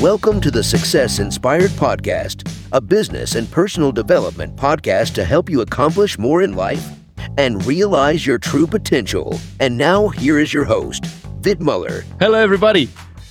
Welcome to the Success Inspired Podcast, a business and personal development podcast to help you accomplish more in life and realize your true potential. And now, here is your host, Vit Muller. Hello, everybody.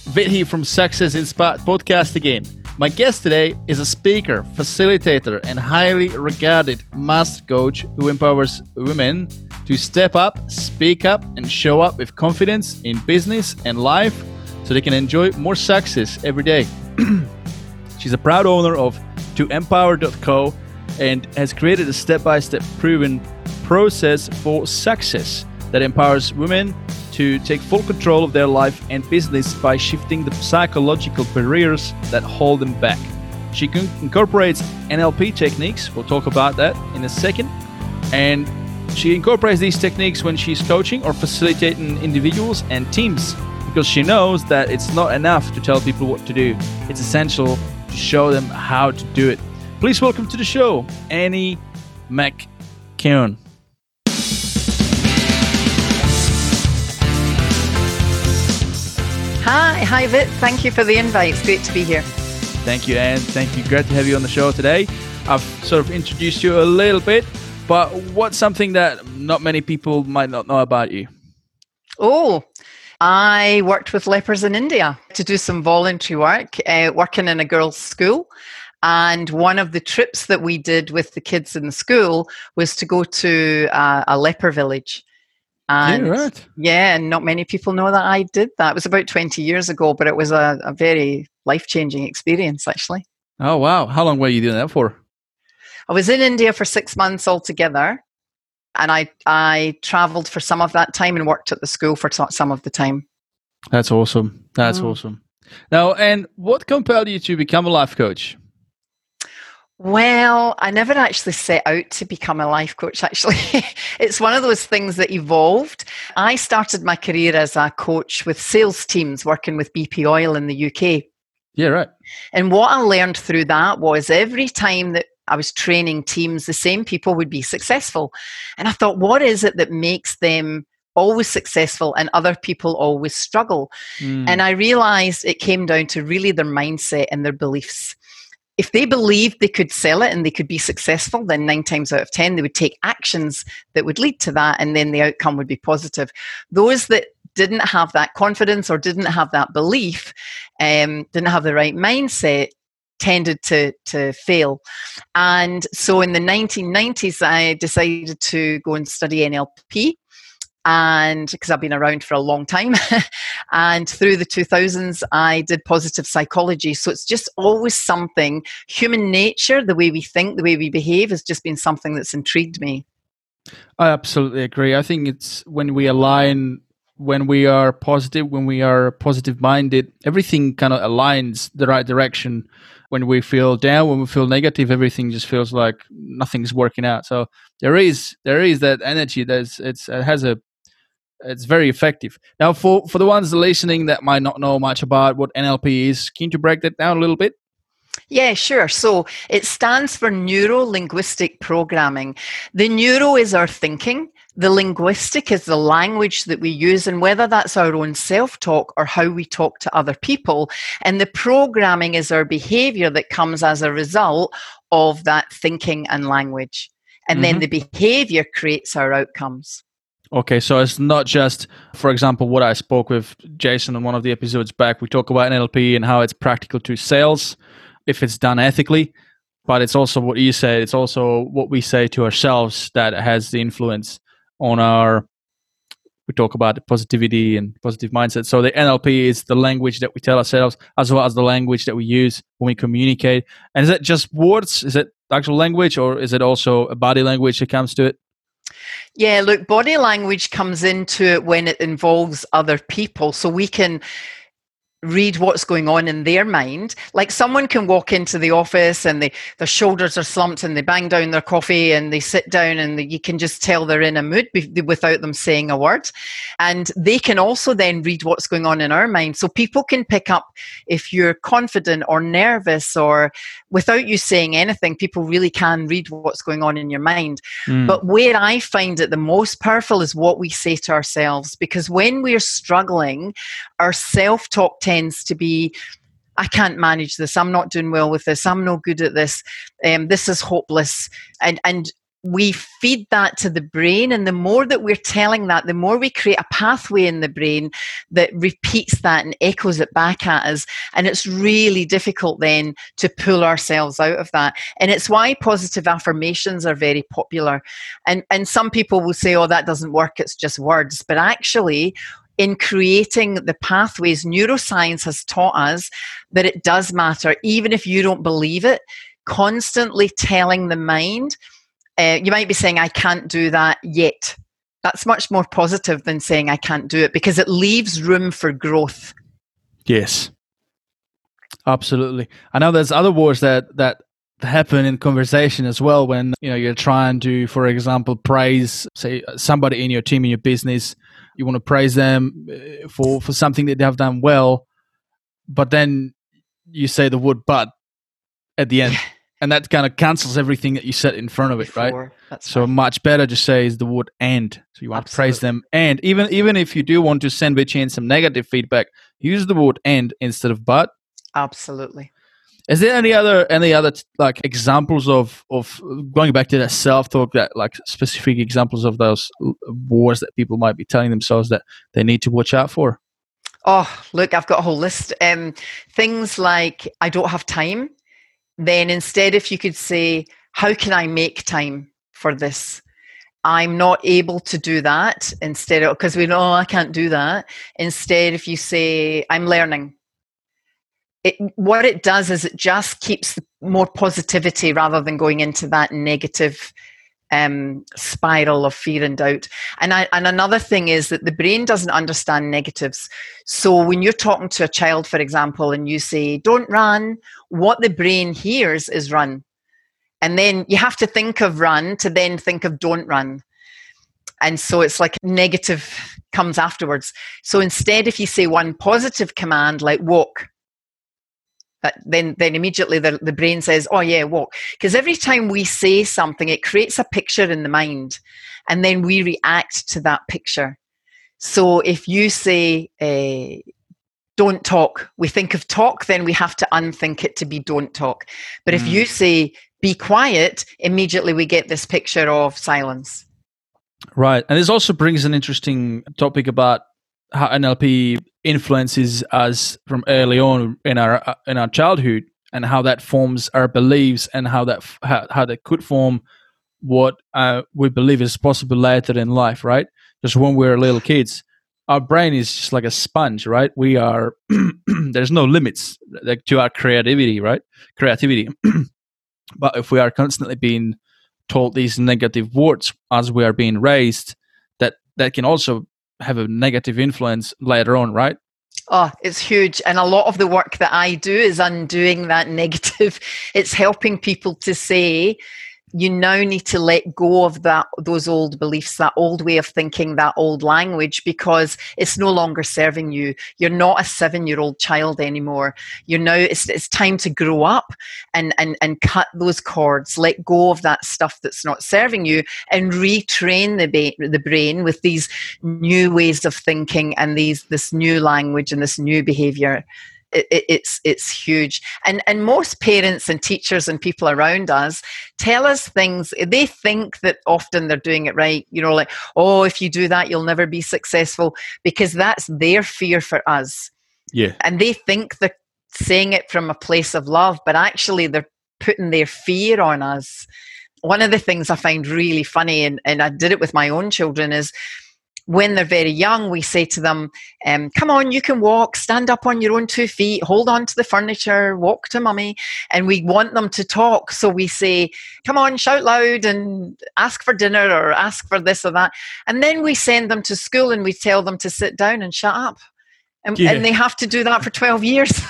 Vit here from Success Inspired Podcast again. My guest today is a speaker, facilitator, and highly regarded master coach who empowers women to step up, speak up, and show up with confidence in business and life so they can enjoy more success every day. She's a proud owner of toempower.co and has created a step by step proven process for success that empowers women to take full control of their life and business by shifting the psychological barriers that hold them back. She incorporates NLP techniques, we'll talk about that in a second, and she incorporates these techniques when she's coaching or facilitating individuals and teams because she knows that it's not enough to tell people what to do. It's essential to show them how to do it. Please welcome to the show, Annie McKeown. Hi, hi Vit. Thank you for the invite. It's great to be here. Thank you, Anne. Thank you. Great to have you on the show today. I've sort of introduced you a little bit, but what's something that not many people might not know about you? Oh, I worked with lepers in India to do some voluntary work, uh, working in a girls' school. And one of the trips that we did with the kids in the school was to go to uh, a leper village. And yeah, right. yeah, and not many people know that I did that. It was about 20 years ago, but it was a, a very life changing experience, actually. Oh, wow. How long were you doing that for? I was in India for six months altogether and I I traveled for some of that time and worked at the school for some of the time. That's awesome. That's mm. awesome. Now, and what compelled you to become a life coach? Well, I never actually set out to become a life coach, actually. it's one of those things that evolved. I started my career as a coach with sales teams working with BP Oil in the UK. Yeah, right. And what I learned through that was every time that I was training teams, the same people would be successful. And I thought, what is it that makes them always successful and other people always struggle? Mm. And I realized it came down to really their mindset and their beliefs. If they believed they could sell it and they could be successful, then nine times out of 10, they would take actions that would lead to that, and then the outcome would be positive. Those that didn't have that confidence or didn't have that belief, um, didn't have the right mindset, tended to to fail and so in the 1990s i decided to go and study nlp and because I've been around for a long time, and through the 2000s, I did positive psychology. So it's just always something, human nature, the way we think, the way we behave, has just been something that's intrigued me. I absolutely agree. I think it's when we align, when we are positive, when we are positive minded, everything kind of aligns the right direction when we feel down, when we feel negative, everything just feels like nothing's working out. So there is there is that energy that's it's it has a it's very effective. Now for for the ones listening that might not know much about what NLP is, can you break that down a little bit? Yeah, sure. So it stands for Neuro Linguistic Programming. The neuro is our thinking, the linguistic is the language that we use, and whether that's our own self talk or how we talk to other people. And the programming is our behavior that comes as a result of that thinking and language. And mm-hmm. then the behavior creates our outcomes. Okay, so it's not just, for example, what I spoke with Jason on one of the episodes back. We talk about NLP and how it's practical to sales if it's done ethically, but it's also what you say. It's also what we say to ourselves that has the influence on our we talk about positivity and positive mindset. So the NLP is the language that we tell ourselves, as well as the language that we use when we communicate. And is it just words? Is it actual language, or is it also a body language that comes to it? Yeah, look, body language comes into it when it involves other people. So we can read what's going on in their mind. Like someone can walk into the office and they, their shoulders are slumped and they bang down their coffee and they sit down and you can just tell they're in a mood without them saying a word. And they can also then read what's going on in our mind. So people can pick up if you're confident or nervous or without you saying anything, people really can read what's going on in your mind. Mm. But where I find it the most powerful is what we say to ourselves because when we're struggling, our self talk tends to be I can't manage this. I'm not doing well with this. I'm no good at this. Um, this is hopeless. And and we feed that to the brain and the more that we're telling that the more we create a pathway in the brain that repeats that and echoes it back at us and it's really difficult then to pull ourselves out of that and it's why positive affirmations are very popular and and some people will say oh that doesn't work it's just words but actually in creating the pathways neuroscience has taught us that it does matter even if you don't believe it constantly telling the mind uh, you might be saying, I can't do that yet. That's much more positive than saying, I can't do it because it leaves room for growth. Yes. Absolutely. I know there's other words that, that happen in conversation as well when you know you're trying to for example praise say somebody in your team in your business you want to praise them uh, for for something that they have done well but then you say the word but at the end and that kind of cancels everything that you set in front of it, Before, right? That's so much better to say is the word "and." So you want Absolutely. to praise them, and even even if you do want to send Vichy in some negative feedback, use the word "and" instead of "but." Absolutely. Is there any other any other like examples of of going back to that self talk that like specific examples of those words that people might be telling themselves that they need to watch out for? Oh, look, I've got a whole list. Um, things like I don't have time then instead, if you could say, How can I make time for this? I'm not able to do that instead of because we know I can't do that. Instead, if you say, I'm learning, it, what it does is it just keeps more positivity rather than going into that negative um, spiral of fear and doubt. And, I, and another thing is that the brain doesn't understand negatives. So when you're talking to a child, for example, and you say, don't run, what the brain hears is run. And then you have to think of run to then think of don't run. And so it's like negative comes afterwards. So instead, if you say one positive command like walk, that then then immediately the, the brain says oh yeah walk because every time we say something it creates a picture in the mind and then we react to that picture so if you say uh, don't talk we think of talk then we have to unthink it to be don't talk but mm. if you mm. say be quiet immediately we get this picture of silence right and this also brings an interesting topic about how NLP influences us from early on in our in our childhood, and how that forms our beliefs, and how that how, how that could form what uh, we believe is possible later in life. Right? Just when we're little kids, our brain is just like a sponge. Right? We are there's no limits like to our creativity. Right? Creativity. but if we are constantly being told these negative words as we are being raised, that that can also have a negative influence later on, right? Oh, it's huge. And a lot of the work that I do is undoing that negative. It's helping people to say, you now need to let go of that those old beliefs that old way of thinking that old language because it's no longer serving you. You're not a seven year old child anymore. You're now it's, it's time to grow up and, and and cut those cords. Let go of that stuff that's not serving you and retrain the, ba- the brain with these new ways of thinking and these this new language and this new behavior it, it's it's huge. And and most parents and teachers and people around us tell us things they think that often they're doing it right you know like oh if you do that you'll never be successful because that's their fear for us. Yeah. And they think they're saying it from a place of love but actually they're putting their fear on us. One of the things i find really funny and, and i did it with my own children is when they're very young, we say to them, um, Come on, you can walk, stand up on your own two feet, hold on to the furniture, walk to mummy. And we want them to talk. So we say, Come on, shout loud and ask for dinner or ask for this or that. And then we send them to school and we tell them to sit down and shut up. And, yeah. and they have to do that for 12 years.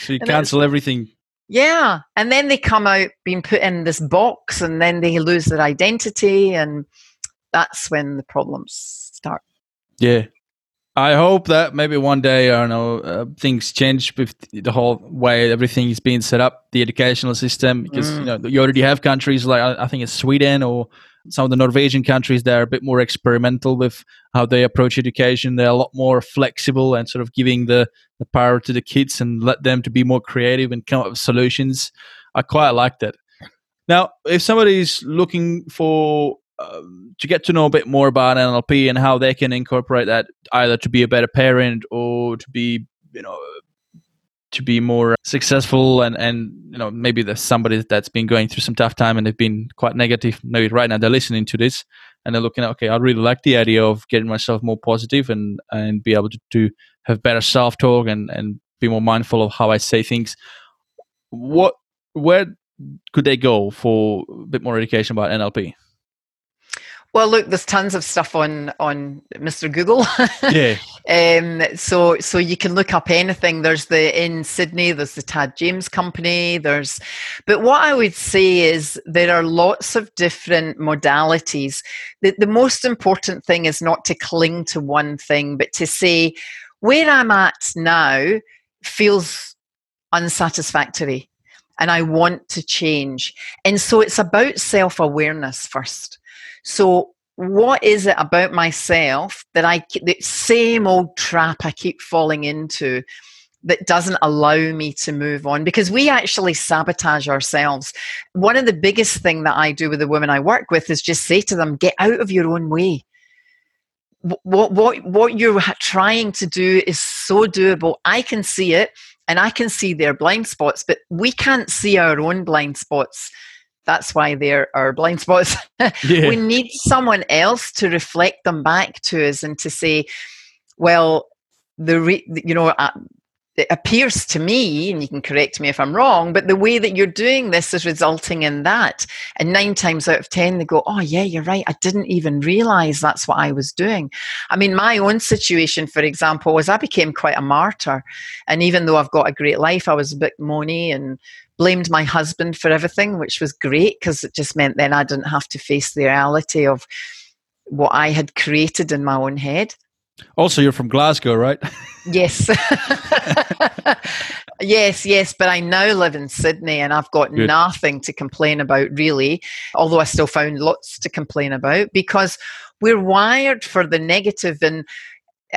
so you cancel everything yeah. And then they come out being put in this box and then they lose their identity and that's when the problems start. Yeah. I hope that maybe one day, I don't know, uh, things change with the whole way everything is being set up, the educational system, because mm. you know you already have countries like I, I think it's Sweden or some of the Norwegian countries they're a bit more experimental with how they approach education. They're a lot more flexible and sort of giving the, the power to the kids and let them to be more creative and come up with solutions. I quite like that. Now, if somebody's looking for um, to get to know a bit more about NLP and how they can incorporate that either to be a better parent or to be, you know, to be more successful and and you know maybe there's somebody that's been going through some tough time and they've been quite negative. Maybe right now they're listening to this and they're looking at okay i really like the idea of getting myself more positive and and be able to, to have better self-talk and and be more mindful of how i say things. What where could they go for a bit more education about nlp well, look, there's tons of stuff on on Mr. Google. yeah. um, so so you can look up anything. There's the in Sydney. There's the Tad James Company. There's, but what I would say is there are lots of different modalities. The the most important thing is not to cling to one thing, but to say where I'm at now feels unsatisfactory and I want to change. And so it's about self awareness first. So, what is it about myself that I, the same old trap I keep falling into that doesn't allow me to move on because we actually sabotage ourselves. One of the biggest thing that I do with the women I work with is just say to them, get out of your own way. What, what, what you're trying to do is so doable. I can see it and I can see their blind spots, but we can't see our own blind spots. That's why they're our blind spots. Yeah. we need someone else to reflect them back to us and to say, well, the re- you know, uh, it appears to me, and you can correct me if I'm wrong, but the way that you're doing this is resulting in that. And nine times out of 10, they go, Oh, yeah, you're right. I didn't even realize that's what I was doing. I mean, my own situation, for example, was I became quite a martyr. And even though I've got a great life, I was a bit moany and blamed my husband for everything, which was great because it just meant then I didn't have to face the reality of what I had created in my own head. Also, you're from Glasgow, right? Yes. yes, yes. But I now live in Sydney and I've got Good. nothing to complain about, really. Although I still found lots to complain about because we're wired for the negative and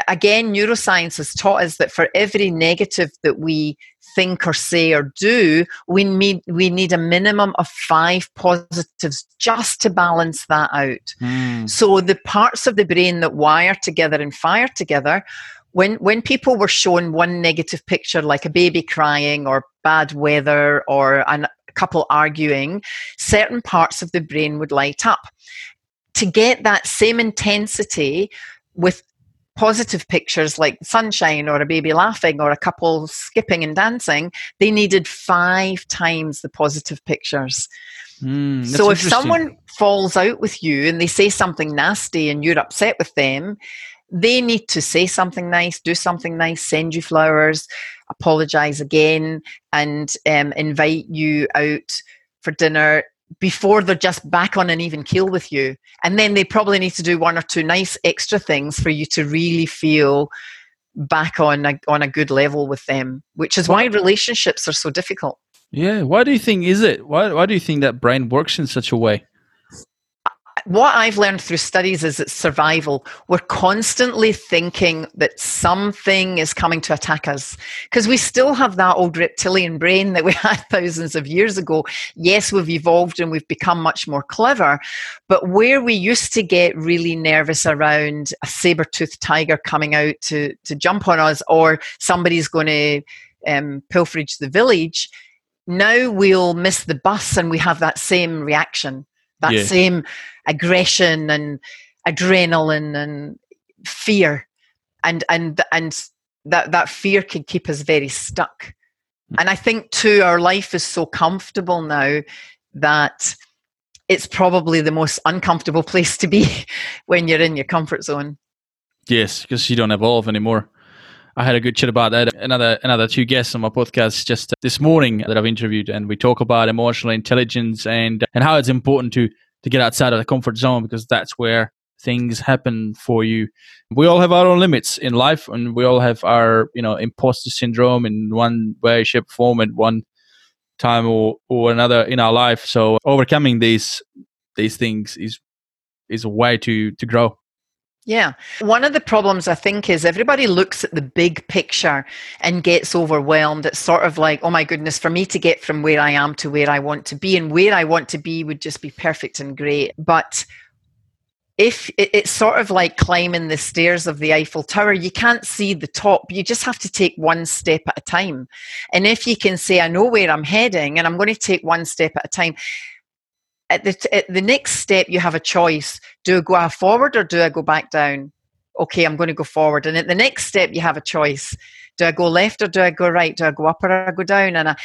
again neuroscience has taught us that for every negative that we think or say or do we need we need a minimum of five positives just to balance that out mm. so the parts of the brain that wire together and fire together when when people were shown one negative picture like a baby crying or bad weather or a couple arguing certain parts of the brain would light up to get that same intensity with positive pictures like sunshine or a baby laughing or a couple skipping and dancing they needed five times the positive pictures. Mm, so if someone falls out with you and they say something nasty and you're upset with them they need to say something nice, do something nice, send you flowers, apologize again, and um, invite you out for dinner before they're just back on an even keel with you. And then they probably need to do one or two nice extra things for you to really feel back on a, on a good level with them, which is why relationships are so difficult. Yeah. Why do you think is it? Why, why do you think that brain works in such a way? What I've learned through studies is it's survival. We're constantly thinking that something is coming to attack us because we still have that old reptilian brain that we had thousands of years ago. Yes, we've evolved and we've become much more clever, but where we used to get really nervous around a saber toothed tiger coming out to, to jump on us or somebody's going to um, pilferage the village, now we'll miss the bus and we have that same reaction that yeah. same aggression and adrenaline and fear and and and that that fear can keep us very stuck hmm. and i think too our life is so comfortable now that it's probably the most uncomfortable place to be when you're in your comfort zone yes because you don't evolve anymore I had a good chat about that. Another another two guests on my podcast just this morning that I've interviewed, and we talk about emotional intelligence and and how it's important to to get outside of the comfort zone because that's where things happen for you. We all have our own limits in life, and we all have our you know imposter syndrome in one way, shape, or form, at one time or or another in our life. So overcoming these these things is is a way to to grow. Yeah. One of the problems I think is everybody looks at the big picture and gets overwhelmed. It's sort of like, oh my goodness, for me to get from where I am to where I want to be, and where I want to be would just be perfect and great. But if it's sort of like climbing the stairs of the Eiffel Tower, you can't see the top. You just have to take one step at a time. And if you can say, I know where I'm heading and I'm going to take one step at a time, at the, at the next step, you have a choice. Do I go forward or do I go back down? Okay, I'm going to go forward. And at the next step, you have a choice. Do I go left or do I go right? Do I go up or I go down? And, I,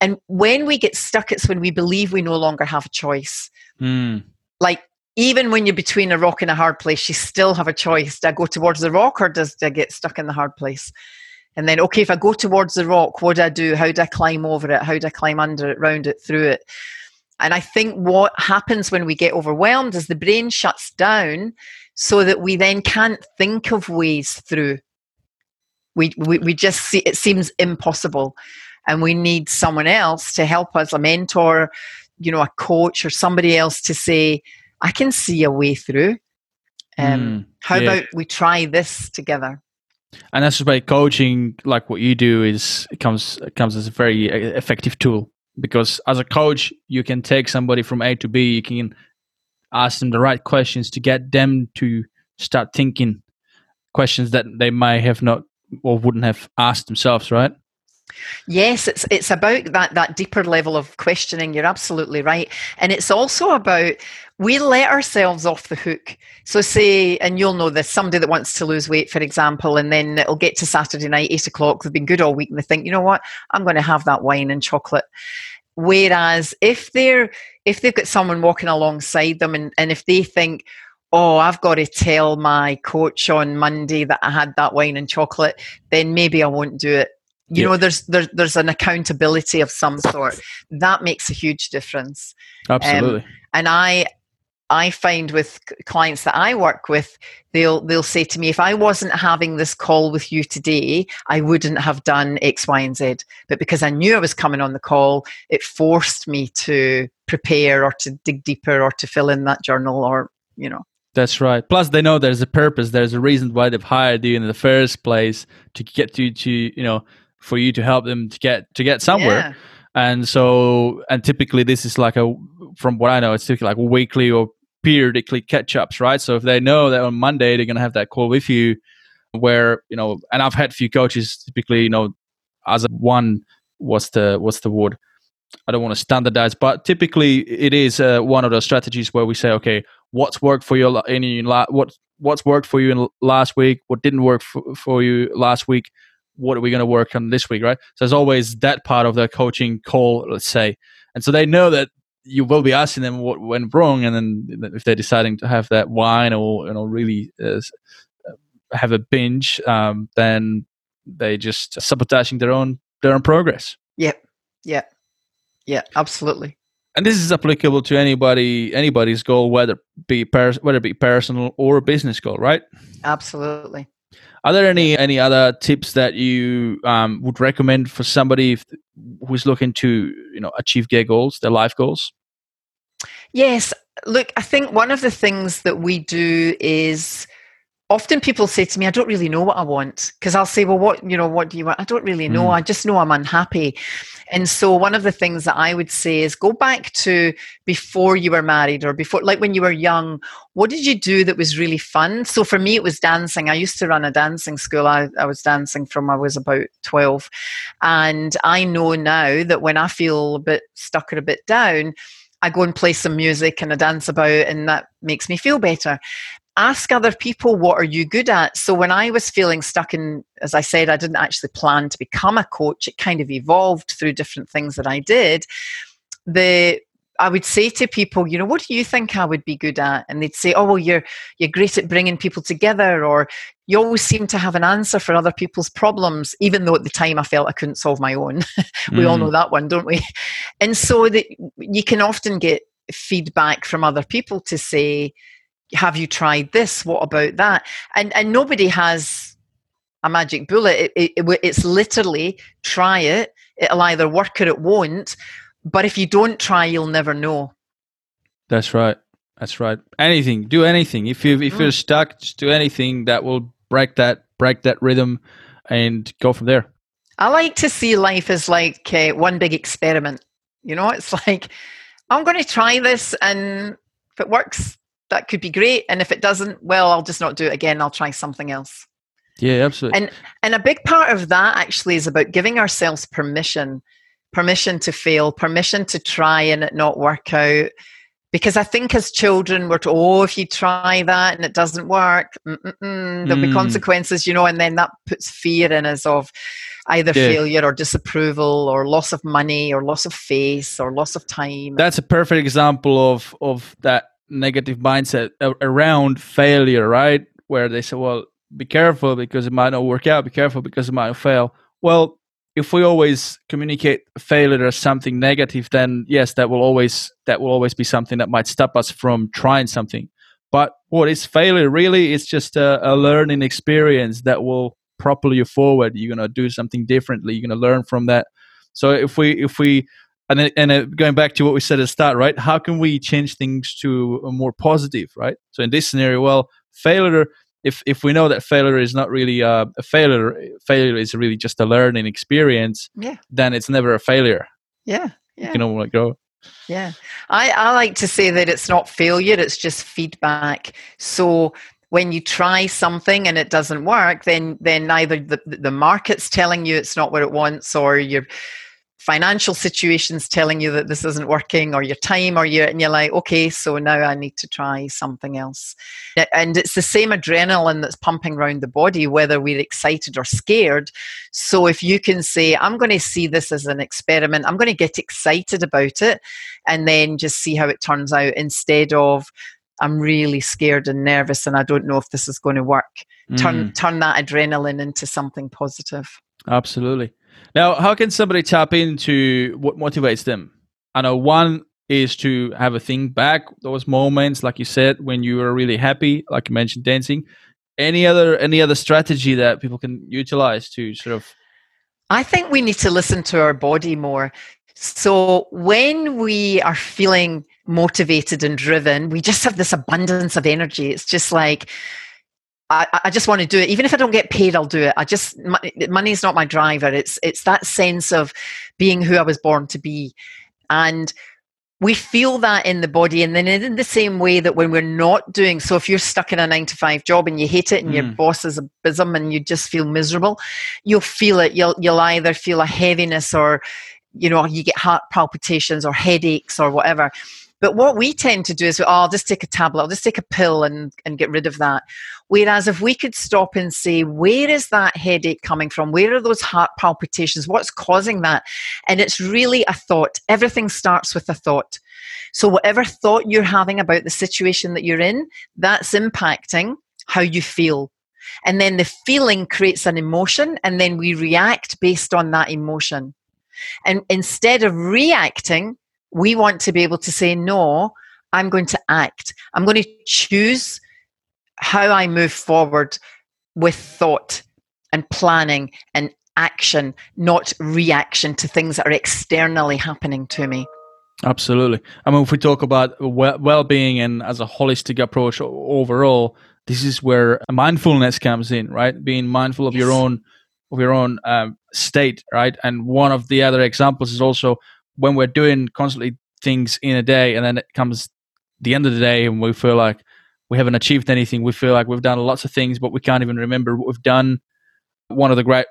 and when we get stuck, it's when we believe we no longer have a choice. Mm. Like even when you're between a rock and a hard place, you still have a choice. Do I go towards the rock or does I get stuck in the hard place? And then, okay, if I go towards the rock, what do I do? How do I climb over it? How do I climb under it, round it, through it? And I think what happens when we get overwhelmed is the brain shuts down so that we then can't think of ways through. We, we, we just see it seems impossible. And we need someone else to help us, a mentor, you know, a coach or somebody else to say, I can see a way through. Um, mm, how yeah. about we try this together? And that's why coaching, like what you do, is comes comes as a very uh, effective tool because as a coach, you can take somebody from A to B. You can ask them the right questions to get them to start thinking questions that they may have not or wouldn't have asked themselves, right? Yes, it's it's about that that deeper level of questioning. You're absolutely right, and it's also about we let ourselves off the hook. So, say, and you'll know this: somebody that wants to lose weight, for example, and then it'll get to Saturday night, eight o'clock. They've been good all week, and they think, you know what, I'm going to have that wine and chocolate. Whereas if they're if they've got someone walking alongside them, and, and if they think, oh, I've got to tell my coach on Monday that I had that wine and chocolate, then maybe I won't do it you yeah. know there's there's there's an accountability of some sort that makes a huge difference absolutely um, and i i find with clients that i work with they'll they'll say to me if i wasn't having this call with you today i wouldn't have done x y and z but because i knew i was coming on the call it forced me to prepare or to dig deeper or to fill in that journal or you know that's right. Plus, they know there's a purpose. There's a reason why they've hired you in the first place to get you to, you know, for you to help them to get to get somewhere. Yeah. And so, and typically this is like a, from what I know, it's typically like weekly or periodically catch ups, right? So if they know that on Monday they're going to have that call with you, where you know, and I've had a few coaches typically, you know, as a one, what's the what's the word? I don't want to standardize, but typically it is uh, one of those strategies where we say, okay, what's worked for you in your what what's worked for you in last week, what didn't work for, for you last week, what are we going to work on this week, right? So there's always that part of the coaching call, let's say, and so they know that you will be asking them what went wrong, and then if they're deciding to have that wine or you know really uh, have a binge, um, then they just sabotaging their own their own progress. Yep, yeah, yeah, absolutely. And this is applicable to anybody anybody's goal, whether be pers- whether it be personal or a business goal, right? Absolutely. Are there any any other tips that you um, would recommend for somebody if, who's looking to you know achieve their goals, their life goals? Yes. Look, I think one of the things that we do is often people say to me, I don't really know what I want. Because I'll say, Well, what, you know, what do you want? I don't really know. Mm. I just know I'm unhappy. And so one of the things that I would say is go back to before you were married or before, like when you were young, what did you do that was really fun? So for me, it was dancing. I used to run a dancing school. I, I was dancing from I was about 12. And I know now that when I feel a bit stuck or a bit down, I go and play some music and I dance about, and that makes me feel better ask other people what are you good at so when i was feeling stuck in as i said i didn't actually plan to become a coach it kind of evolved through different things that i did the I would say to people, you know, what do you think I would be good at? And they'd say, oh, well, you're you're great at bringing people together, or you always seem to have an answer for other people's problems, even though at the time I felt I couldn't solve my own. we mm. all know that one, don't we? And so that you can often get feedback from other people to say, have you tried this? What about that? And and nobody has a magic bullet. It, it, it's literally try it. It'll either work or it won't. But if you don't try, you'll never know. That's right. That's right. Anything, do anything. If you if you're Mm. stuck, just do anything that will break that break that rhythm, and go from there. I like to see life as like uh, one big experiment. You know, it's like I'm going to try this, and if it works, that could be great. And if it doesn't, well, I'll just not do it again. I'll try something else. Yeah, absolutely. And and a big part of that actually is about giving ourselves permission, permission to fail, permission to try and it not work out. Because I think as children, we're told, oh, if you try that and it doesn't work, there'll be Mm. consequences, you know, and then that puts fear in us of either Yeah. failure or disapproval or loss of money or loss of face or loss of time. That's a perfect example of of that negative mindset around failure, right? Where they say, "Well, be careful because it might not work out. Be careful because it might fail." Well, if we always communicate failure as something negative, then yes, that will always that will always be something that might stop us from trying something. But what is failure really? It's just a, a learning experience that will propel you forward. You're gonna do something differently. You're gonna learn from that. So if we if we and uh, going back to what we said at the start, right? How can we change things to a more positive, right? So in this scenario, well, failure. If if we know that failure is not really uh, a failure, failure is really just a learning experience, yeah, then it's never a failure. yeah, yeah. You know, like go. Yeah. I, I like to say that it's not failure, it's just feedback. So when you try something and it doesn't work, then then either the, the market's telling you it's not what it wants or your financial situation's telling you that this isn't working or your time or you and you're like, okay, so now I need to try something else. And it's the same adrenaline that's pumping around the body, whether we're excited or scared. So if you can say, I'm going to see this as an experiment, I'm going to get excited about it and then just see how it turns out instead of I'm really scared and nervous and I don't know if this is going to work. Turn Mm, turn that adrenaline into something positive. absolutely. Now, how can somebody tap into what motivates them? I know one is to have a think back those moments, like you said, when you were really happy, like you mentioned, dancing. Any other any other strategy that people can utilize to sort of I think we need to listen to our body more. So when we are feeling motivated and driven, we just have this abundance of energy. It's just like I, I just want to do it, even if I don't get paid. I'll do it. I just money's not my driver. It's it's that sense of being who I was born to be, and we feel that in the body. And then in the same way that when we're not doing so, if you're stuck in a nine to five job and you hate it, and your Mm. boss is a bism, and you just feel miserable, you'll feel it. You'll you'll either feel a heaviness or you know you get heart palpitations or headaches or whatever. But what we tend to do is, oh, I'll just take a tablet, I'll just take a pill and, and get rid of that. Whereas if we could stop and say, where is that headache coming from? Where are those heart palpitations? What's causing that? And it's really a thought. Everything starts with a thought. So, whatever thought you're having about the situation that you're in, that's impacting how you feel. And then the feeling creates an emotion, and then we react based on that emotion. And instead of reacting, we want to be able to say, No, I'm going to act. I'm going to choose how I move forward with thought and planning and action, not reaction to things that are externally happening to me. Absolutely. I mean, if we talk about well- well-being and as a holistic approach overall, this is where mindfulness comes in, right? Being mindful of your own of your own um, state, right? And one of the other examples is also when we're doing constantly things in a day, and then it comes the end of the day, and we feel like we haven't achieved anything. We feel like we've done lots of things, but we can't even remember what we've done. One of the great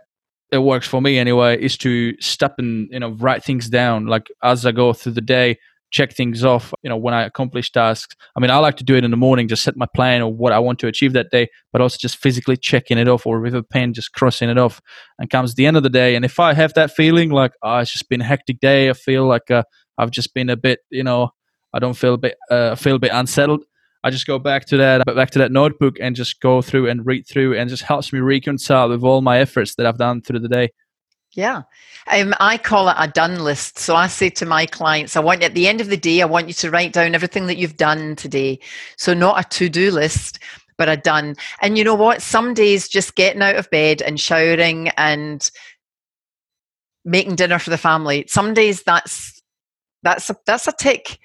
it works for me anyway is to stop and you know write things down like as i go through the day check things off you know when i accomplish tasks i mean i like to do it in the morning just set my plan or what i want to achieve that day but also just physically checking it off or with a pen just crossing it off and comes the end of the day and if i have that feeling like oh it's just been a hectic day i feel like uh, i've just been a bit you know i don't feel a bit uh, feel a bit unsettled I just go back to that back to that notebook and just go through and read through and just helps me reconcile with all my efforts that I've done through the day. Yeah. Um, I call it a done list. So I say to my clients, I want at the end of the day, I want you to write down everything that you've done today. So not a to do list, but a done. And you know what? Some days just getting out of bed and showering and making dinner for the family. Some days that's that's a, that's a tick.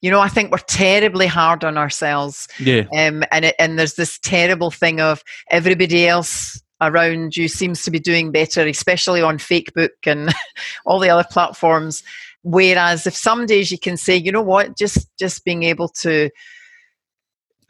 You know, I think we're terribly hard on ourselves. Yeah. Um, and it, and there's this terrible thing of everybody else around you seems to be doing better, especially on Facebook and all the other platforms. Whereas if some days you can say, you know what, just just being able to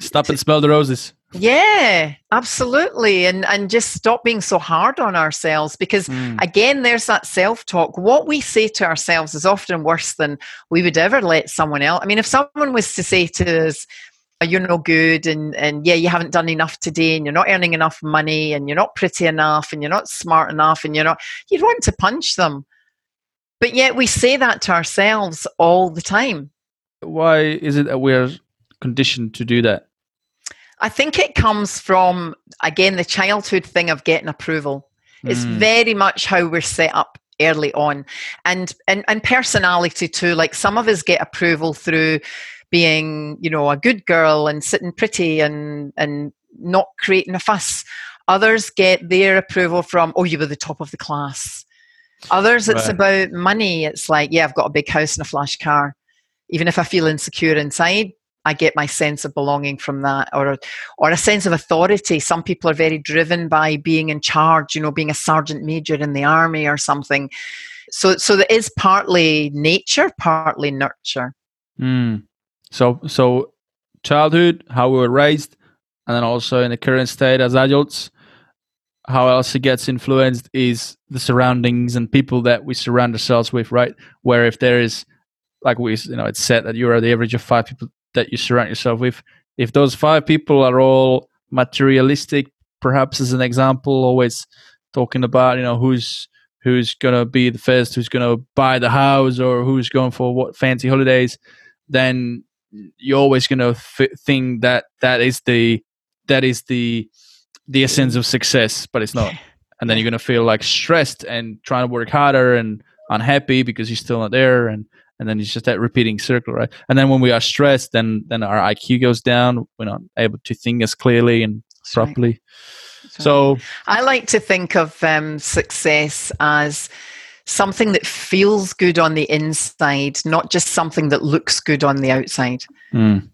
stop and smell the roses. Yeah, absolutely. And and just stop being so hard on ourselves because mm. again there's that self-talk. What we say to ourselves is often worse than we would ever let someone else. I mean, if someone was to say to us, you're no good and and yeah, you haven't done enough today and you're not earning enough money and you're not pretty enough and you're not smart enough and you're not you'd want to punch them. But yet we say that to ourselves all the time. Why is it that we're conditioned to do that? I think it comes from, again, the childhood thing of getting approval. It's mm. very much how we're set up early on. And, and, and personality too. Like some of us get approval through being, you know, a good girl and sitting pretty and, and not creating a fuss. Others get their approval from, oh, you were the top of the class. Others, it's right. about money. It's like, yeah, I've got a big house and a flash car. Even if I feel insecure inside, I get my sense of belonging from that, or or a sense of authority. Some people are very driven by being in charge, you know, being a sergeant major in the army or something. So, so there is partly nature, partly nurture. Mm. So, so childhood, how we were raised, and then also in the current state as adults, how else it gets influenced is the surroundings and people that we surround ourselves with, right? Where if there is, like we, you know, it's said that you are the average of five people that you surround yourself with. If those five people are all materialistic, perhaps as an example, always talking about, you know, who's who's gonna be the first, who's gonna buy the house, or who's going for what fancy holidays, then you're always gonna f- think that that is the that is the the essence of success, but it's not. And then you're gonna feel like stressed and trying to work harder and unhappy because you're still not there, and and then it's just that repeating circle, right? And then when we are stressed, then then our IQ goes down. We're not able to think as clearly and That's properly. Right. So I like to think of um, success as something that feels good on the inside, not just something that looks good on the outside. Mm.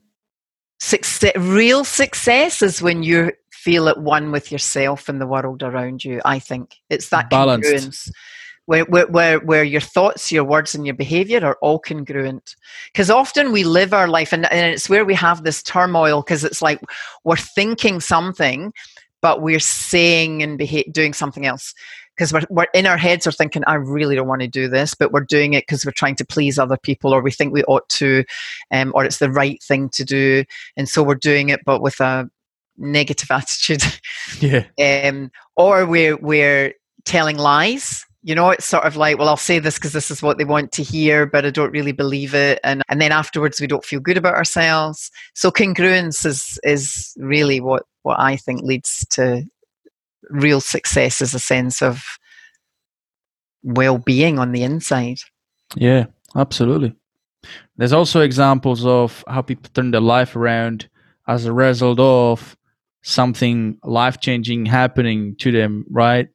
Success, real success is when you feel at one with yourself and the world around you. I think it's that Balanced. congruence. Where, where, where your thoughts, your words, and your behavior are all congruent. Because often we live our life, and, and it's where we have this turmoil because it's like we're thinking something, but we're saying and beha- doing something else because we're, we're in our heads are thinking i really don't want to do this but we're doing it because we're trying to please other people or we think we ought to um, or it's the right thing to do and so we're doing it but with a negative attitude. Yeah. um, or we're we're telling lies. You know, it's sort of like, well, I'll say this because this is what they want to hear, but I don't really believe it, and and then afterwards we don't feel good about ourselves. So congruence is is really what what I think leads to real success is a sense of well-being on the inside. Yeah, absolutely. There's also examples of how people turn their life around as a result of something life changing happening to them, right?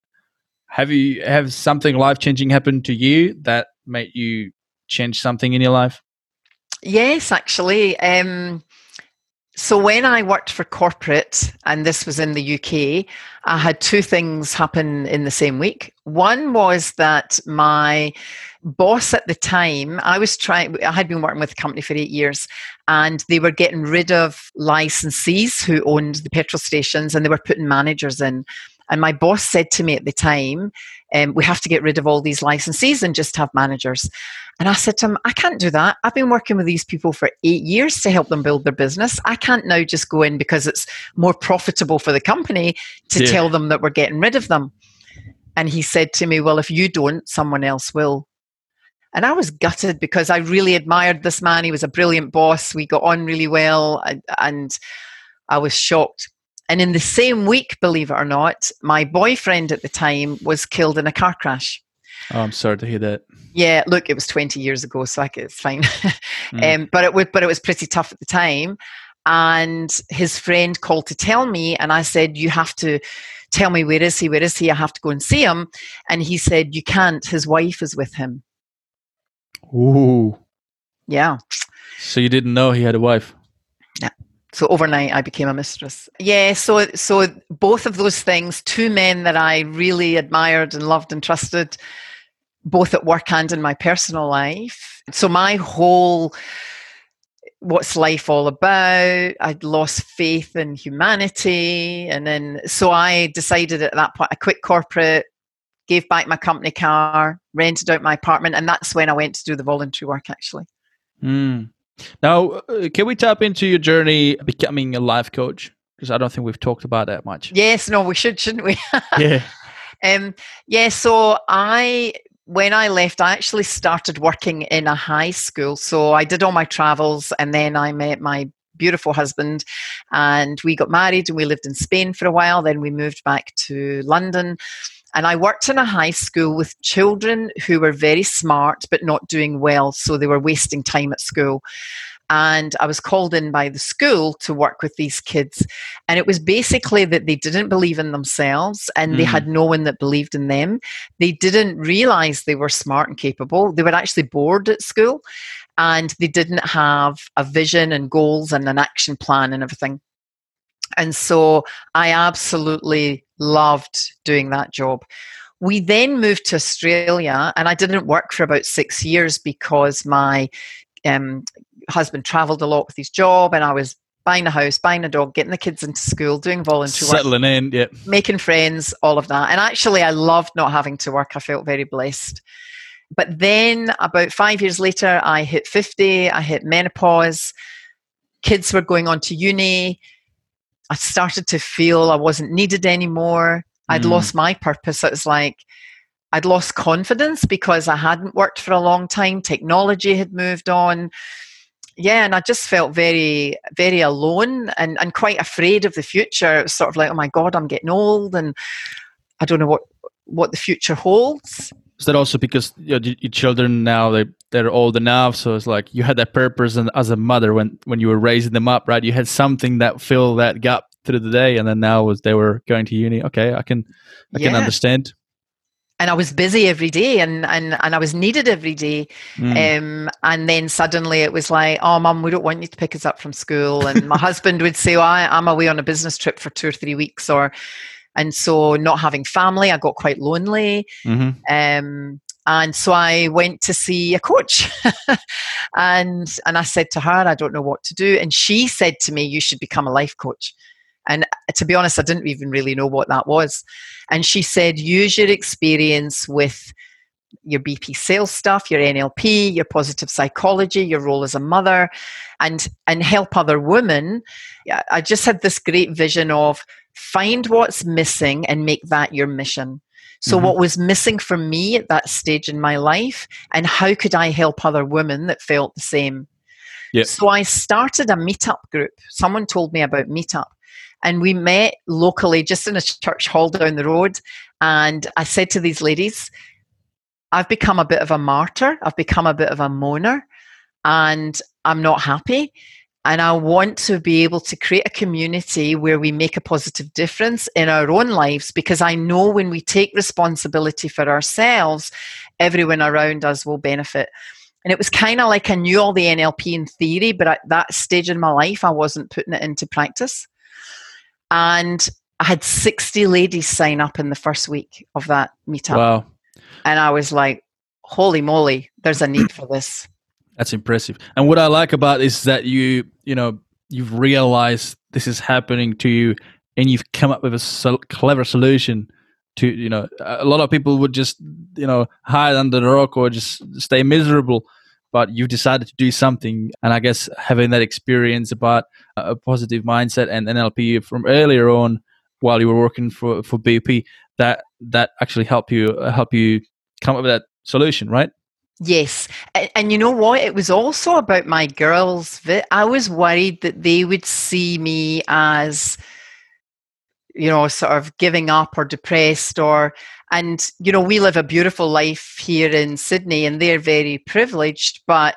Have you have something life changing happen to you that made you change something in your life? Yes, actually. Um, so when I worked for corporate, and this was in the UK, I had two things happen in the same week. One was that my boss at the time, I was trying, I had been working with the company for eight years, and they were getting rid of licensees who owned the petrol stations and they were putting managers in. And my boss said to me at the time, um, we have to get rid of all these licensees and just have managers. And I said to him, I can't do that. I've been working with these people for eight years to help them build their business. I can't now just go in because it's more profitable for the company to yeah. tell them that we're getting rid of them. And he said to me, Well, if you don't, someone else will. And I was gutted because I really admired this man. He was a brilliant boss. We got on really well. And, and I was shocked. And in the same week, believe it or not, my boyfriend at the time was killed in a car crash. Oh, I'm sorry to hear that. Yeah, look, it was 20 years ago, so like, it's fine. mm. um, but it was, but it was pretty tough at the time. And his friend called to tell me, and I said, "You have to tell me where is he? Where is he? I have to go and see him." And he said, "You can't. His wife is with him." Ooh. Yeah. So you didn't know he had a wife? Yeah. So overnight, I became a mistress. Yeah. So so both of those things, two men that I really admired and loved and trusted, both at work and in my personal life. So my whole what's life all about? I'd lost faith in humanity. And then, so I decided at that point, I quit corporate, gave back my company car, rented out my apartment. And that's when I went to do the voluntary work actually. Mm. Now, uh, can we tap into your journey becoming a life coach? Because I don't think we've talked about that much. Yes, no, we should, shouldn't we? yeah. Um, yeah, so I when I left, I actually started working in a high school. So I did all my travels and then I met my beautiful husband and we got married and we lived in Spain for a while. Then we moved back to London. And I worked in a high school with children who were very smart but not doing well. So they were wasting time at school and I was called in by the school to work with these kids. And it was basically that they didn't believe in themselves and mm. they had no one that believed in them. They didn't realize they were smart and capable. They were actually bored at school and they didn't have a vision and goals and an action plan and everything. And so I absolutely loved doing that job. We then moved to Australia, and I didn't work for about six years because my um, husband traveled a lot with his job, and I was buying a house, buying a dog, getting the kids into school, doing voluntary Settling work, in, yeah. making friends, all of that. And actually, I loved not having to work. I felt very blessed. But then, about five years later, I hit 50, I hit menopause, kids were going on to uni. I started to feel I wasn't needed anymore. I'd mm. lost my purpose. It was like, I'd lost confidence because I hadn't worked for a long time. Technology had moved on yeah, and I just felt very, very alone and, and quite afraid of the future. It was sort of like, oh my God, I'm getting old and I don't know what, what the future holds. Is that also because you know, your children now they they're old enough, so it's like you had that purpose, and as a mother, when when you were raising them up, right, you had something that filled that gap through the day, and then now as they were going to uni, okay, I can I yeah. can understand and I was busy every day and, and, and I was needed every day. Mm. Um, and then suddenly it was like, oh, mum, we don't want you to pick us up from school. And my husband would say, oh, I, I'm away on a business trip for two or three weeks. Or, and so not having family, I got quite lonely. Mm-hmm. Um, and so I went to see a coach, and and I said to her, I don't know what to do. And she said to me, you should become a life coach. And to be honest, I didn't even really know what that was. And she said, use your experience with your BP sales stuff, your NLP, your positive psychology, your role as a mother, and and help other women. I just had this great vision of find what's missing and make that your mission. So, mm-hmm. what was missing for me at that stage in my life, and how could I help other women that felt the same? Yep. So, I started a meetup group. Someone told me about Meetup, and we met locally just in a church hall down the road. And I said to these ladies, I've become a bit of a martyr, I've become a bit of a moaner, and I'm not happy. And I want to be able to create a community where we make a positive difference in our own lives because I know when we take responsibility for ourselves, everyone around us will benefit. And it was kind of like I knew all the NLP in theory, but at that stage in my life, I wasn't putting it into practice. And I had 60 ladies sign up in the first week of that meetup. Wow. And I was like, holy moly, there's a need for this. That's impressive. And what I like about is that you, you know, you've realized this is happening to you and you've come up with a so clever solution to, you know, a lot of people would just, you know, hide under the rock or just stay miserable but you've decided to do something. And I guess having that experience about a positive mindset and NLP from earlier on, while you were working for for BP, that that actually help you help you come up with that solution, right? Yes. And, and, you know what? It was also about my girls. I was worried that they would see me as, you know, sort of giving up or depressed or and, you know, we live a beautiful life here in Sydney and they're very privileged, but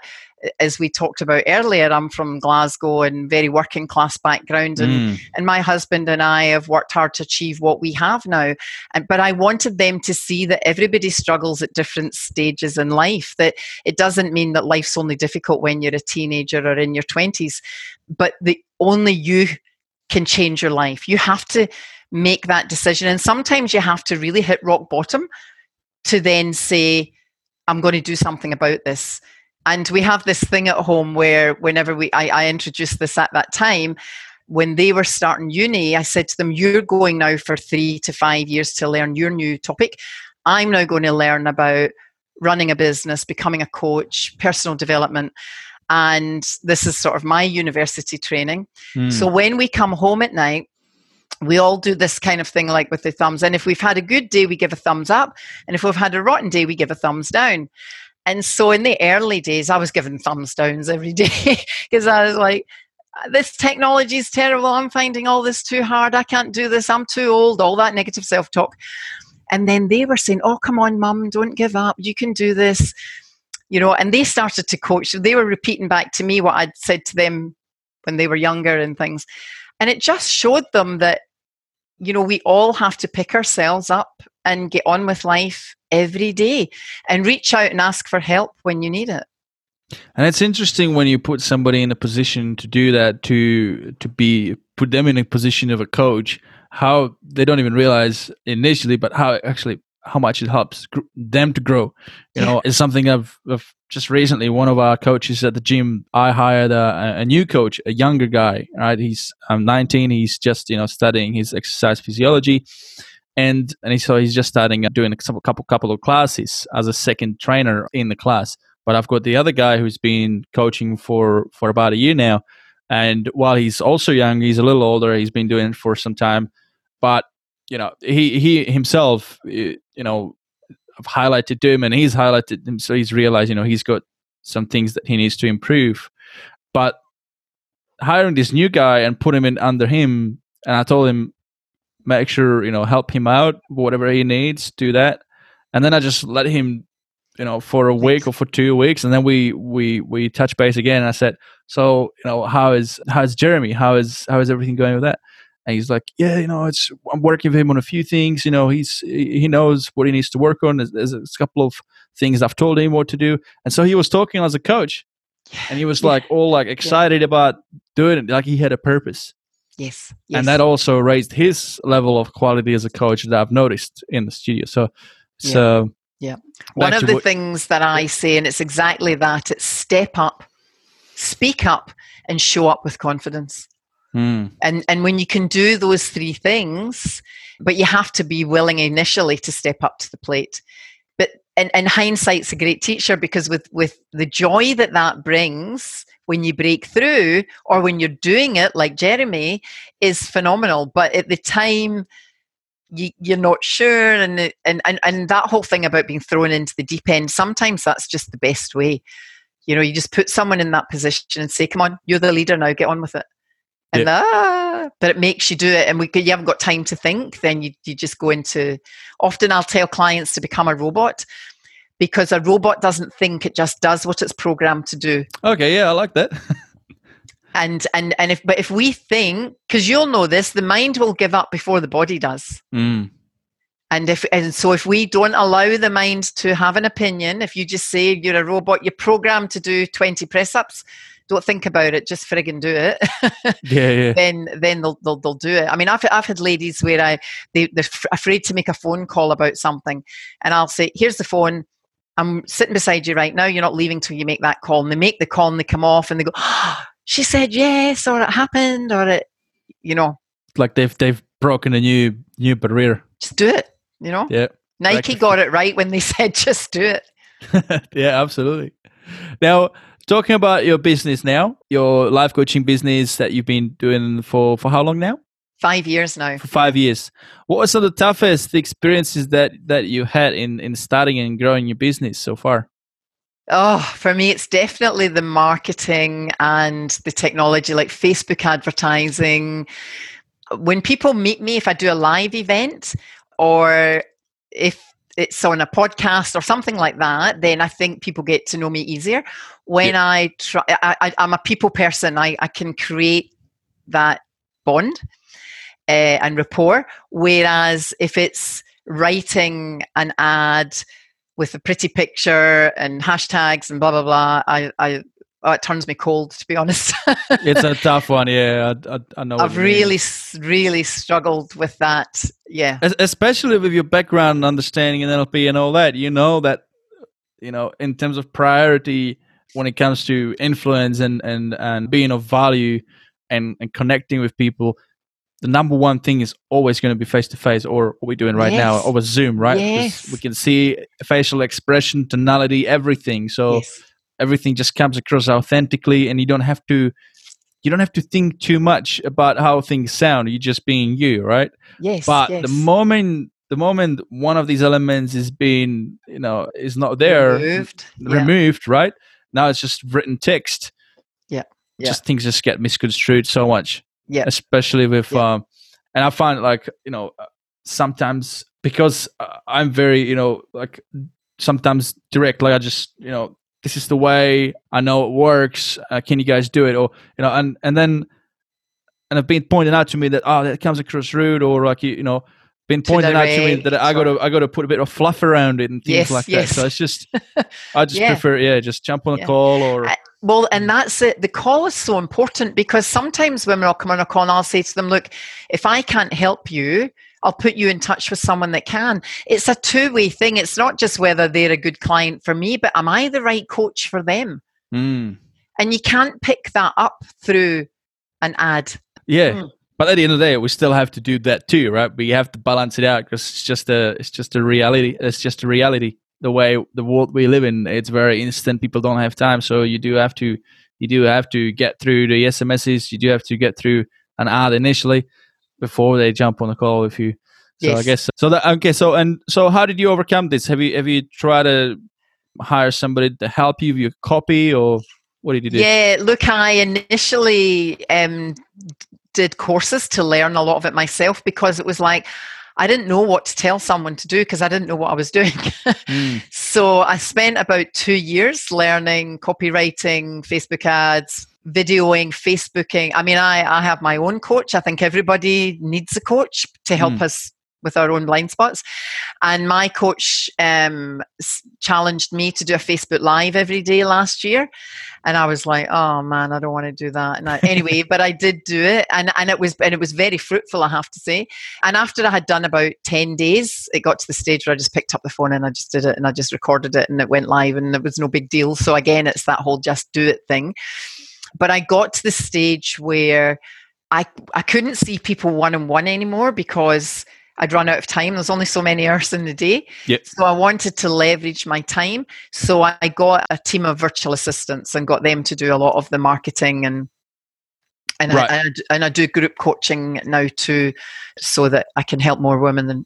as we talked about earlier, I'm from Glasgow and very working class background, and, Mm. and my husband and I have worked hard to achieve what we have now. And but I wanted them to see that everybody struggles at different stages in life. That it doesn't mean that life's only difficult when you're a teenager or in your twenties, but the only you can change your life. You have to make that decision, and sometimes you have to really hit rock bottom to then say, "I'm going to do something about this." And we have this thing at home where whenever we I, I, introduced this at that time when they were starting uni i said to them you're going now for three to five years to learn your new topic. I'm now going to learn about running a business becoming a coach personal development and this is sort of my university training. Mm. so when we come home at night we all do this kind of thing like with the thumbs. And if we've had a good day we give a thumbs up. And if we've had a rotten day we give a thumbs down and so in the early days, I was given thumbs downs every day because I was like, this technology is terrible. I'm finding all this too hard. I can't do this. I'm too old. All that negative self talk. And then they were saying, oh, come on, mum, don't give up. You can do this. You know, and they started to coach. They were repeating back to me what I'd said to them when they were younger and things. And it just showed them that, you know, we all have to pick ourselves up and get on with life every day and reach out and ask for help when you need it. And it's interesting when you put somebody in a position to do that to to be put them in a position of a coach how they don't even realize initially but how actually how much it helps gr- them to grow. You know it's something I've, I've just recently one of our coaches at the gym I hired a, a new coach a younger guy right? He's I'm 19 he's just you know studying his exercise physiology and and so he's just starting doing a couple couple of classes as a second trainer in the class but I've got the other guy who's been coaching for for about a year now, and while he's also young, he's a little older. He's been doing it for some time, but you know, he he himself, you know, I've highlighted to him, and he's highlighted him, so he's realized, you know, he's got some things that he needs to improve. But hiring this new guy and put him in under him, and I told him, make sure you know, help him out, whatever he needs, do that, and then I just let him you know for a week or for two weeks and then we we we touch base again and i said so you know how is how's jeremy? How is how is everything going with that? And he's like yeah you know it's i'm working with him on a few things you know he's he knows what he needs to work on there's, there's a couple of things i've told him what to do. And so he was talking as a coach and he was like all like excited about doing it like he had a purpose Yes. yes. and that also raised his level of quality as a coach that i've noticed in the studio so so Yeah. One of the what- things that I say, and it's exactly that it's step up, speak up, and show up with confidence. Hmm. And, and when you can do those three things, but you have to be willing initially to step up to the plate. But and, and hindsight's a great teacher because with, with the joy that that brings when you break through or when you're doing it like Jeremy is phenomenal. But at the time, you, you're not sure and, it- and and and that whole thing about being thrown into the deep end sometimes that's just the best way you know you just put someone in that position and say come on you're the leader now get on with it and ah, but it makes you do it and we you haven't got time to think then you, you just go into often i'll tell clients to become a robot because a robot doesn't think it just does what it's programmed to do okay yeah i like that and and and if but if we think because you'll know this the mind will give up before the body does Mm. And if and so if we don't allow the mind to have an opinion, if you just say you're a robot, you're programmed to do 20 press ups, don't think about it, just friggin' do it. Yeah, yeah. then then they'll, they'll they'll do it. I mean, I've I've had ladies where I they they're f- afraid to make a phone call about something, and I'll say, "Here's the phone. I'm sitting beside you right now. You're not leaving till you make that call." And they make the call and they come off and they go, ah, "She said yes, or it happened, or it, you know, Like they've they've broken a new new barrier. just do it." You know, Yeah. Nike got it right when they said, "Just do it." yeah, absolutely. Now, talking about your business now, your life coaching business that you've been doing for for how long now? Five years now. For five years. What were some of the toughest experiences that that you had in in starting and growing your business so far? Oh, for me, it's definitely the marketing and the technology, like Facebook advertising. When people meet me, if I do a live event or if it's on a podcast or something like that, then I think people get to know me easier. When yeah. I try, I, am a people person. I, I can create that bond uh, and rapport. Whereas if it's writing an ad with a pretty picture and hashtags and blah blah blah, I, I oh, it turns me cold to be honest. it's a tough one, yeah. I, I, I know. I've really, really struggled with that. Yeah, especially with your background and understanding in NLP and all that. You know that, you know, in terms of priority when it comes to influence and and and being of value and and connecting with people. The number one thing is always going to be face to face, or what we're doing right yes. now over Zoom, right? Yes. We can see facial expression, tonality, everything. So yes everything just comes across authentically and you don't have to you don't have to think too much about how things sound you're just being you right yes but yes. the moment the moment one of these elements is being you know is not there removed, removed yeah. right now it's just written text yeah yeah just things just get misconstrued so much yeah especially with yeah. um and i find like you know sometimes because i'm very you know like sometimes direct like i just you know this is the way i know it works uh, can you guys do it or you know and and then and have been pointed out to me that oh that comes across rude or like you, you know been pointed out to me that I got to I got to put a bit of fluff around it and things yes, like yes. that. So it's just I just yeah. prefer yeah, just jump on a yeah. call or I, well, and that's it. The call is so important because sometimes women will come on a call and I'll say to them, look, if I can't help you, I'll put you in touch with someone that can. It's a two way thing. It's not just whether they're a good client for me, but am I the right coach for them? Mm. And you can't pick that up through an ad. Yeah. Mm. But at the end of the day, we still have to do that too, right? We have to balance it out because it's just a, it's just a reality. It's just a reality. The way the world we live in, it's very instant. People don't have time, so you do have to, you do have to get through the SMSs. You do have to get through an ad initially before they jump on the call with you. So yes. I guess so. That okay. So and so, how did you overcome this? Have you have you tried to hire somebody to help you with your copy, or what did you do? Yeah, look, I initially um, did courses to learn a lot of it myself because it was like I didn't know what to tell someone to do because I didn't know what I was doing. mm. So I spent about two years learning copywriting, Facebook ads, videoing, Facebooking. I mean, I, I have my own coach. I think everybody needs a coach to help mm. us with our own blind spots. And my coach um, challenged me to do a Facebook Live every day last year. And I was like, oh man, I don't want to do that. And I, anyway, but I did do it, and and it was and it was very fruitful, I have to say. And after I had done about ten days, it got to the stage where I just picked up the phone and I just did it, and I just recorded it, and it went live, and it was no big deal. So again, it's that whole just do it thing. But I got to the stage where I I couldn't see people one on one anymore because I'd run out of time. There's only so many hours in the day. Yep. So I wanted to leverage my time. So I got a team of virtual assistants and got them to do a lot of the marketing and and, right. I, and, I, and I do group coaching now too, so that I can help more women than,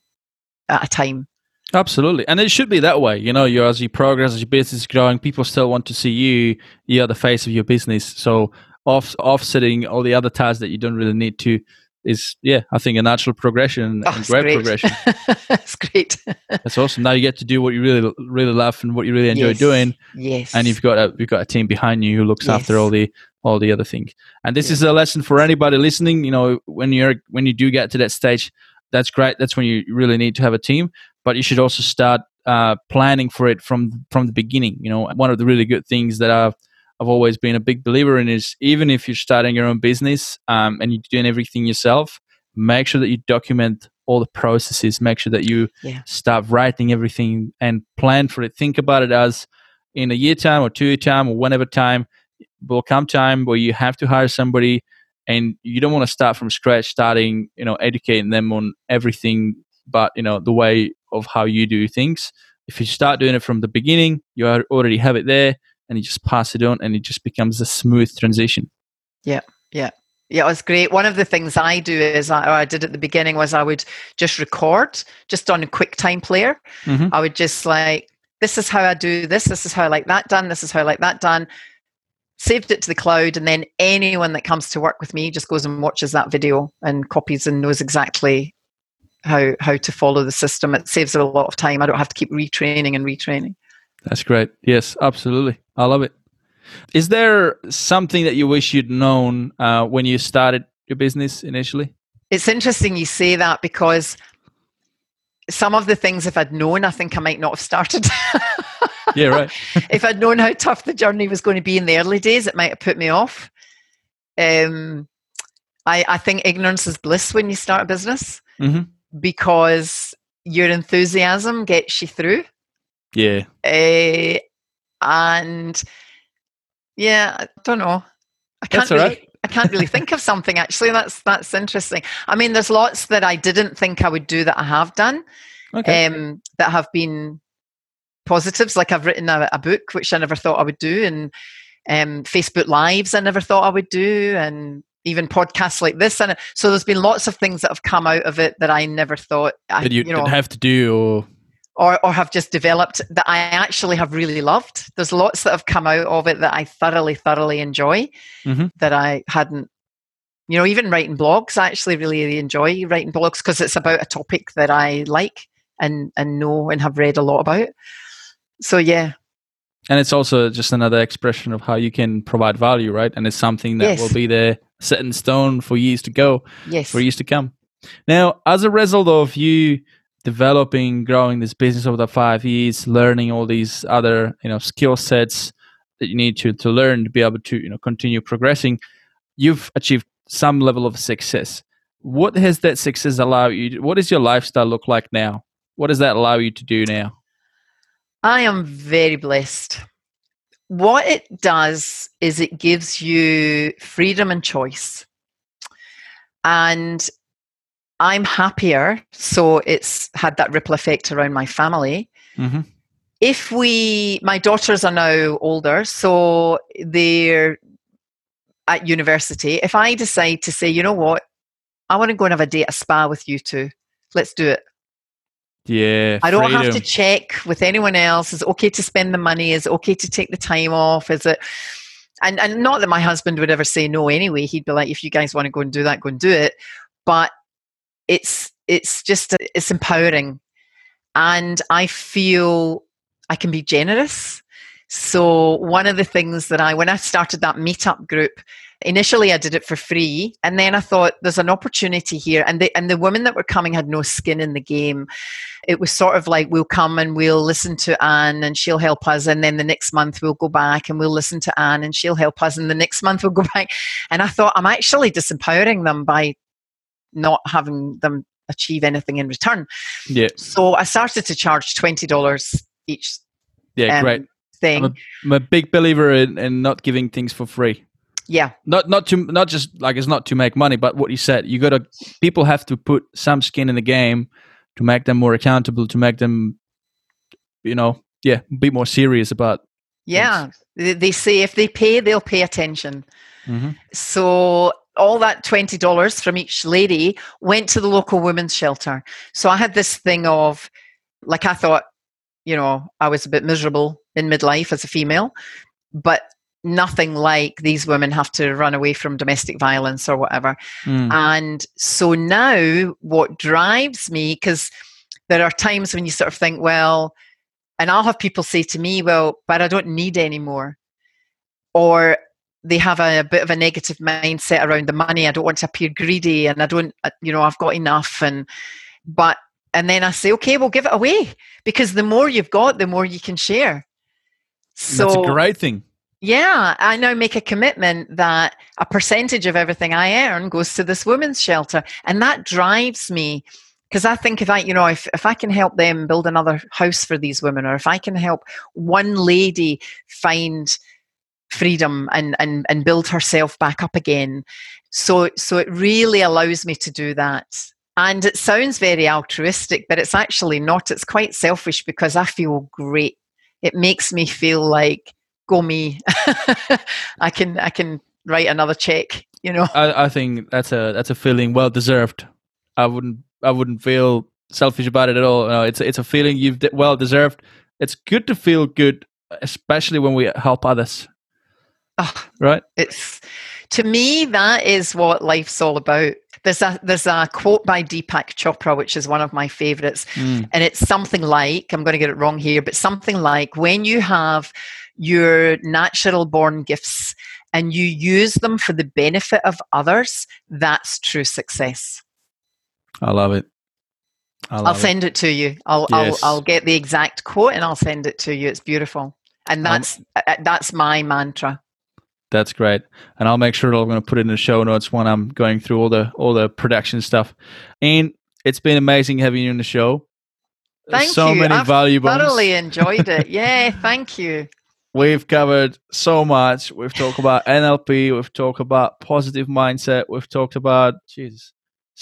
at a time. Absolutely, and it should be that way. You know, you as you progress, as your business is growing, people still want to see you. You are the face of your business. So off offsetting all the other tasks that you don't really need to is yeah, I think a natural progression oh, and great, great, progression. That's great. That's awesome. Now you get to do what you really really love and what you really enjoy yes. doing. Yes. And you've got a you've got a team behind you who looks yes. after all the all the other things. And this is a lesson for anybody listening. You know, when you're when you do get to that stage, that's great. That's when you really need to have a team. But you should also start uh, planning for it from from the beginning. You know, one of the really good things that I've I've always been a big believer in is even if you're starting your own business um, and you're doing everything yourself, make sure that you document all the processes. Make sure that you yeah. start writing everything and plan for it. Think about it as in a year time or two year time or whenever time will come time where you have to hire somebody and you don't want to start from scratch starting you know educating them on everything but you know the way of how you do things if you start doing it from the beginning you already have it there and you just pass it on and it just becomes a smooth transition. Yeah, yeah. Yeah, it was great. One of the things I do is, I, or I did at the beginning, was I would just record just on a QuickTime player. Mm-hmm. I would just like, this is how I do this, this is how I like that done, this is how I like that done. Saved it to the cloud, and then anyone that comes to work with me just goes and watches that video and copies and knows exactly how how to follow the system. It saves a lot of time. I don't have to keep retraining and retraining. That's great. Yes, absolutely. I love it. Is there something that you wish you'd known uh, when you started your business initially? It's interesting you say that because some of the things, if I'd known, I think I might not have started. yeah, right. if I'd known how tough the journey was going to be in the early days, it might have put me off. Um, I, I think ignorance is bliss when you start a business mm-hmm. because your enthusiasm gets you through. Yeah. Uh, and yeah, I don't know. I can't That's really, right. I can't really think of something actually. That's that's interesting. I mean, there's lots that I didn't think I would do that I have done. Okay. Um, that have been positives. Like I've written a, a, book which I never thought I would do, and um, Facebook Lives I never thought I would do, and even podcasts like this. And so there's been lots of things that have come out of it that I never thought I, that you, you know, have to do or or, or have just developed that I actually have really loved. There's lots that have come out of it that I thoroughly, thoroughly enjoy mm-hmm. that I hadn't, you know, even writing blogs, I actually really enjoy writing blogs because it's about a topic that I like and, and know and have read a lot about. So, yeah. And it's also just another expression of how you can provide value, right? And it's something that Yes. will be there set in stone for years to go. Yes. for years to come. Now, as a result of you developing, growing this business over the five years, learning all these other you know skill sets that you need to to learn to be able to you know continue progressing, you've achieved some level of success. What has that success allowed you? What does your lifestyle look like now? What does that allow you to do now? I am very blessed. What it does is it gives you freedom and choice. And I'm happier. So it's had that ripple effect around my family. Mm-hmm. If we, my daughters are now older, so they're at university. If I decide to say, you know what, I want to go and have a day at a spa with you two, let's do it. Yeah, I don't have to check with anyone else. Is it okay to spend the money? Is it okay to take the time off? Is it and and not that my husband would ever say no anyway. He'd be like, if you guys want to go and do that, go and do it. But it's it's just it's empowering. And I feel I can be generous. So one of the things that I when I started that meetup group, initially I did it for free, and then I thought there's an opportunity here. And the and the women that were coming had no skin in the game. It was sort of like we'll come and we'll listen to Anne and she'll help us, and then the next month we'll go back and we'll listen to Anne and she'll help us, and the next month we'll go back. And I thought I'm actually disempowering them by not having them achieve anything in return. Yeah, So I started to charge twenty dollars each yeah, um, great. thing. I'm a, I'm a big believer in, in not giving things for free. yeah, not not to not just like it's not to make money but what you said you gotta people have to put some skin in the game to make them more accountable to make them you know yeah be more serious about yeah. They, they say if they pay, they'll pay attention. Mhm. So all that twenty dollars from each lady went to the local women's shelter. So I had this thing of, like, I thought, you know, I was a bit miserable in midlife as a female, but nothing like these women have to run away from domestic violence or whatever. Mm. And so now, what drives me, because there are times when you sort of think, well, and I'll have people say to me, well, but I don't need any more. Or they have a, a bit of a negative mindset around the money. I don't want to appear greedy and I don't, uh, you know, I've got enough. And, but, and then I say, okay, well, give it away because the more you've got, the more you can share. So that's a great thing yeah, I now make a commitment that a percentage of everything I earn goes to this women's shelter. And that drives me because I think if I, you know, if, if I can help them build another house for these women, or if I can help one lady find freedom and, and, and build herself back up again. So, so it really allows me to do that. And it sounds very altruistic, but it's actually not. It's quite selfish because I feel great. It makes me feel like, go me. I can I can write another check. You know. I, I think that's a that's a feeling well deserved i wouldn't i wouldn't feel selfish about it at all no, it's it's a feeling you've de- well deserved it's good to feel good especially when we help others Oh, right? It's to me that is what life's all about. There's a there's a quote by Deepak Chopra which is one of my favorites, Mm. and it's something like I'm going to get it wrong here, but something like when you have your natural born gifts and you use them for the benefit of others, that's true success. I love it. I love I'll send it to you. I'll, Yes. I'll I'll get the exact quote and I'll send it to you. It's beautiful, and Um, that's uh, that's my mantra. That's great, and I'll make sure that I'm going to put it in the show notes when I'm going through all the all the production stuff. And it's been amazing having you on the show. Thank so you. many I've valuable. Thoroughly enjoyed it. Yeah, thank you. We've covered so much. We've talked about NLP. We've talked about positive mindset. We've talked about Jesus,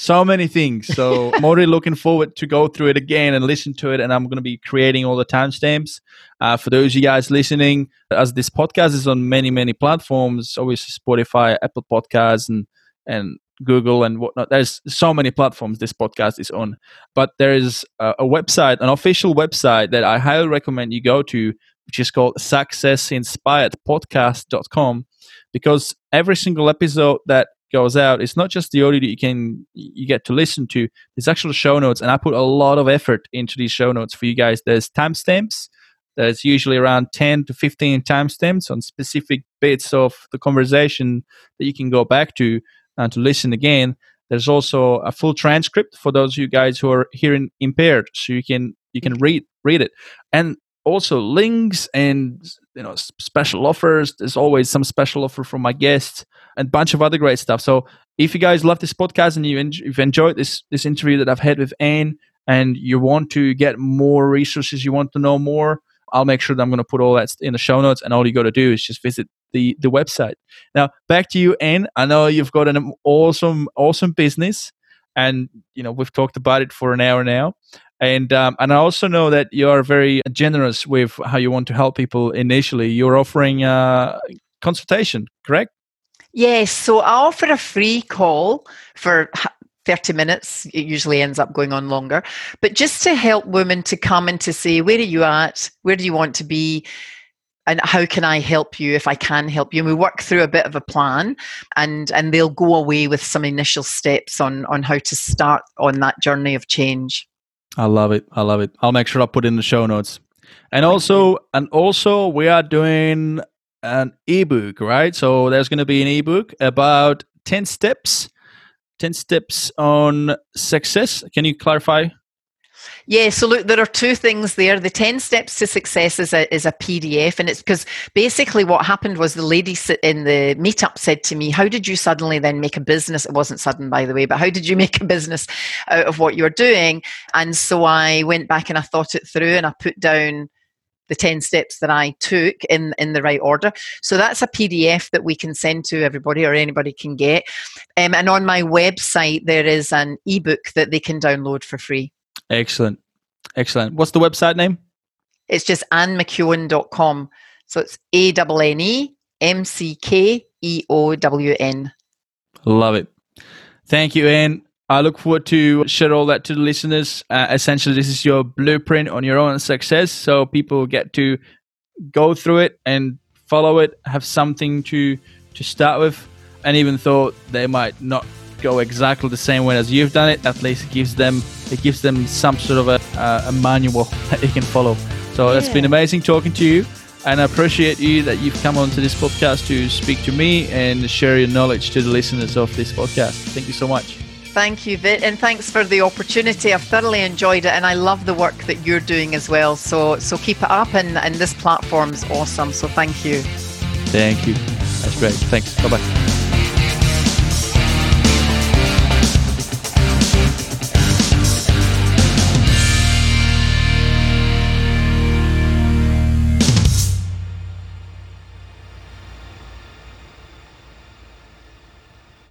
so many things. So I'm already looking forward to go through it again and listen to it. And I'm going to be creating all the timestamps uh, for those of you guys listening. As this podcast is on many many platforms, obviously Spotify, Apple Podcasts, and and Google and whatnot. There's so many platforms this podcast is on, but there is a, a website, an official website that I highly recommend you go to which is called successinspiredpodcast.com because every single episode that goes out. It's not just the audio that you can you get to listen to. There's actual show notes and i put a lot of effort into these show notes for you guys. There's timestamps. There's usually around 10 to 15 timestamps on specific bits of the conversation that you can go back to and to listen again. There's also a full transcript for those of you guys who are hearing impaired so you can you can read read it. And also links and you know special offers there's always some special offer from my guests and bunch of other great stuff. So if you guys love this podcast and you en- you've enjoyed this this interview that i've had with anne and you want to get more resources you want to know more i'll make sure that i'm going to put all that in the show notes and all you got to do is just visit the the website. Now back to you anne. I know you've got an awesome awesome business and you know we've talked about it for an hour now and um, and I also know that you are very generous with how you want to help people initially. You're offering uh, consultation, correct? Yes, so I offer a free call for 30 minutes. It usually ends up going on longer, but just to help women to come and to say, where are you at? Where do you want to be? And how can I help you if I can help you? And we work through a bit of a plan and, and they'll go away with some initial steps on, on how to start on that journey of change. I love it. I love it. I'll make sure I put it in the show notes. And also, and also, we are doing an ebook, right? So there's going to be an ebook about ten steps, ten steps on success. Can you clarify? Yeah, so look, there are two things there. The 10 steps to success is a, is a PDF, and it's because basically what happened was the lady in the meetup said to me, How did you suddenly then make a business? It wasn't sudden, by the way, but how did you make a business out of what you're doing? And so I went back and I thought it through and I put down the 10 steps that I took in, in the right order. So that's a PDF that we can send to everybody or anybody can get. Um, and on my website, there is an ebook that they can download for free. Excellent, excellent. What's the website name? It's just annemckeown.com. So it's A N N E M C K E O W N. Love it. Thank you, Anne. I look forward to share all that to the listeners. Uh, essentially, this is your blueprint on your own success, so people get to go through it and follow it, have something to to start with, and even though they might not go exactly the same way as you've done it, at least it gives them it gives them some sort of a, uh, a manual that they can follow. So it's been amazing talking to you. And I appreciate you that you've come onto this podcast to speak to me and share your knowledge to the listeners of this podcast. Thank you so much. Thank you, Vit, and thanks for the opportunity. I've thoroughly enjoyed it, and I love the work that you're doing as well. So, so keep it up, and, and this platform's awesome. So, thank you. Thank you. That's great. Thanks. Bye bye.